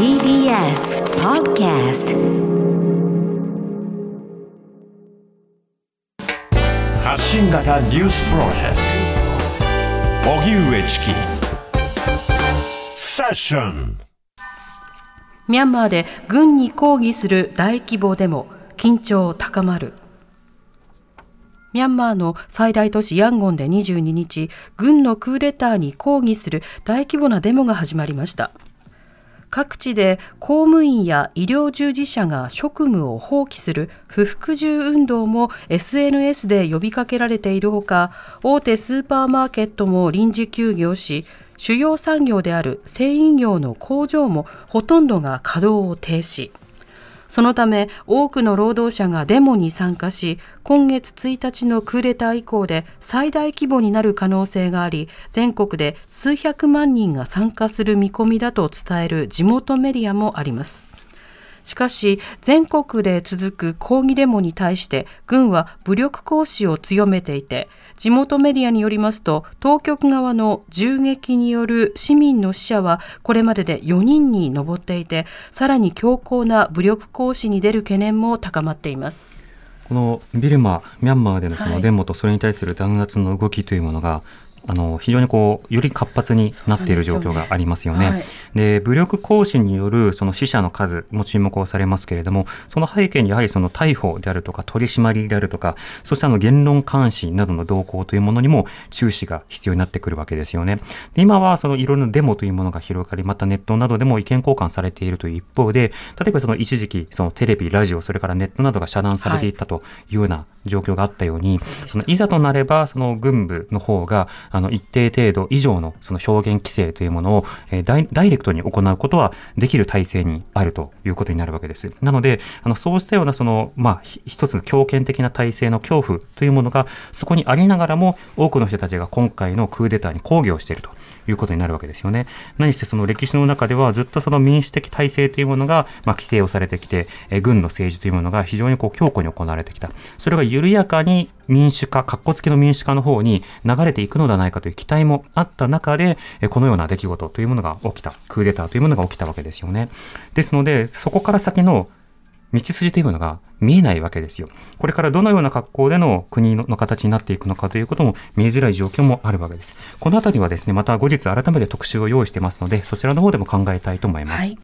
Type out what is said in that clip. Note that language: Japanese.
TBS Podcast 発信型ニュースプロジェクト。荻上チキ。セッション。ミャンマーで軍に抗議する大規模デモ緊張高まる。ミャンマーの最大都市ヤンゴンで22日、軍のクーデターに抗議する大規模なデモが始まりました。各地で公務員や医療従事者が職務を放棄する不服従運動も SNS で呼びかけられているほか、大手スーパーマーケットも臨時休業し、主要産業である繊維業の工場もほとんどが稼働を停止。そのため多くの労働者がデモに参加し今月1日のクーデター以降で最大規模になる可能性があり全国で数百万人が参加する見込みだと伝える地元メディアもあります。しかし全国で続く抗議デモに対して軍は武力行使を強めていて地元メディアによりますと当局側の銃撃による市民の死者はこれまでで4人に上っていてさらに強硬な武力行使に出る懸念も高まっています。このビルマ、ミャンマーでのそのデモとそれに対する弾圧の動きというものが、あの非常にこうより活発になっている状況がありますよね。で、ねはい、武力行使によるその死者の数も注目をされますけれども、その背景にやはりその逮捕であるとか取り締まりであるとか、そしてあの言論監視などの動向というものにも注視が必要になってくるわけですよね。で今はそのいろいろなデモというものが広がり、またネットなどでも意見交換されているという一方で、例えばその一時期そのテレビ、ラジオ、それからネットなどが遮断されていったというような状況があったように、はい、そのいざとなればその軍部の方があの一定程度以上のその表現規制というものを、えダイレクトに行うことはできる体制にあるということになるわけです。なので、あのそうしたようなその、まあ、一つの強権的な体制の恐怖というものがそこにありながらも多くの人たちが今回のクーデターに抗議をしていると。いうことになるわけですよね。何してその歴史の中ではずっとその民主的体制というものが、まあ、規制をされてきて、え軍の政治というものが非常にこう強固に行われてきた。それが緩やかに民主化、格好付きの民主化の方に流れていくのではないかという期待もあった中で、このような出来事というものが起きた、クーデターというものが起きたわけですよね。ですので、そこから先の道筋というものが見えないわけですよ。これからどのような格好での国の形になっていくのかということも見えづらい状況もあるわけです。このあたりはですね、また後日改めて特集を用意してますので、そちらの方でも考えたいと思います。はい、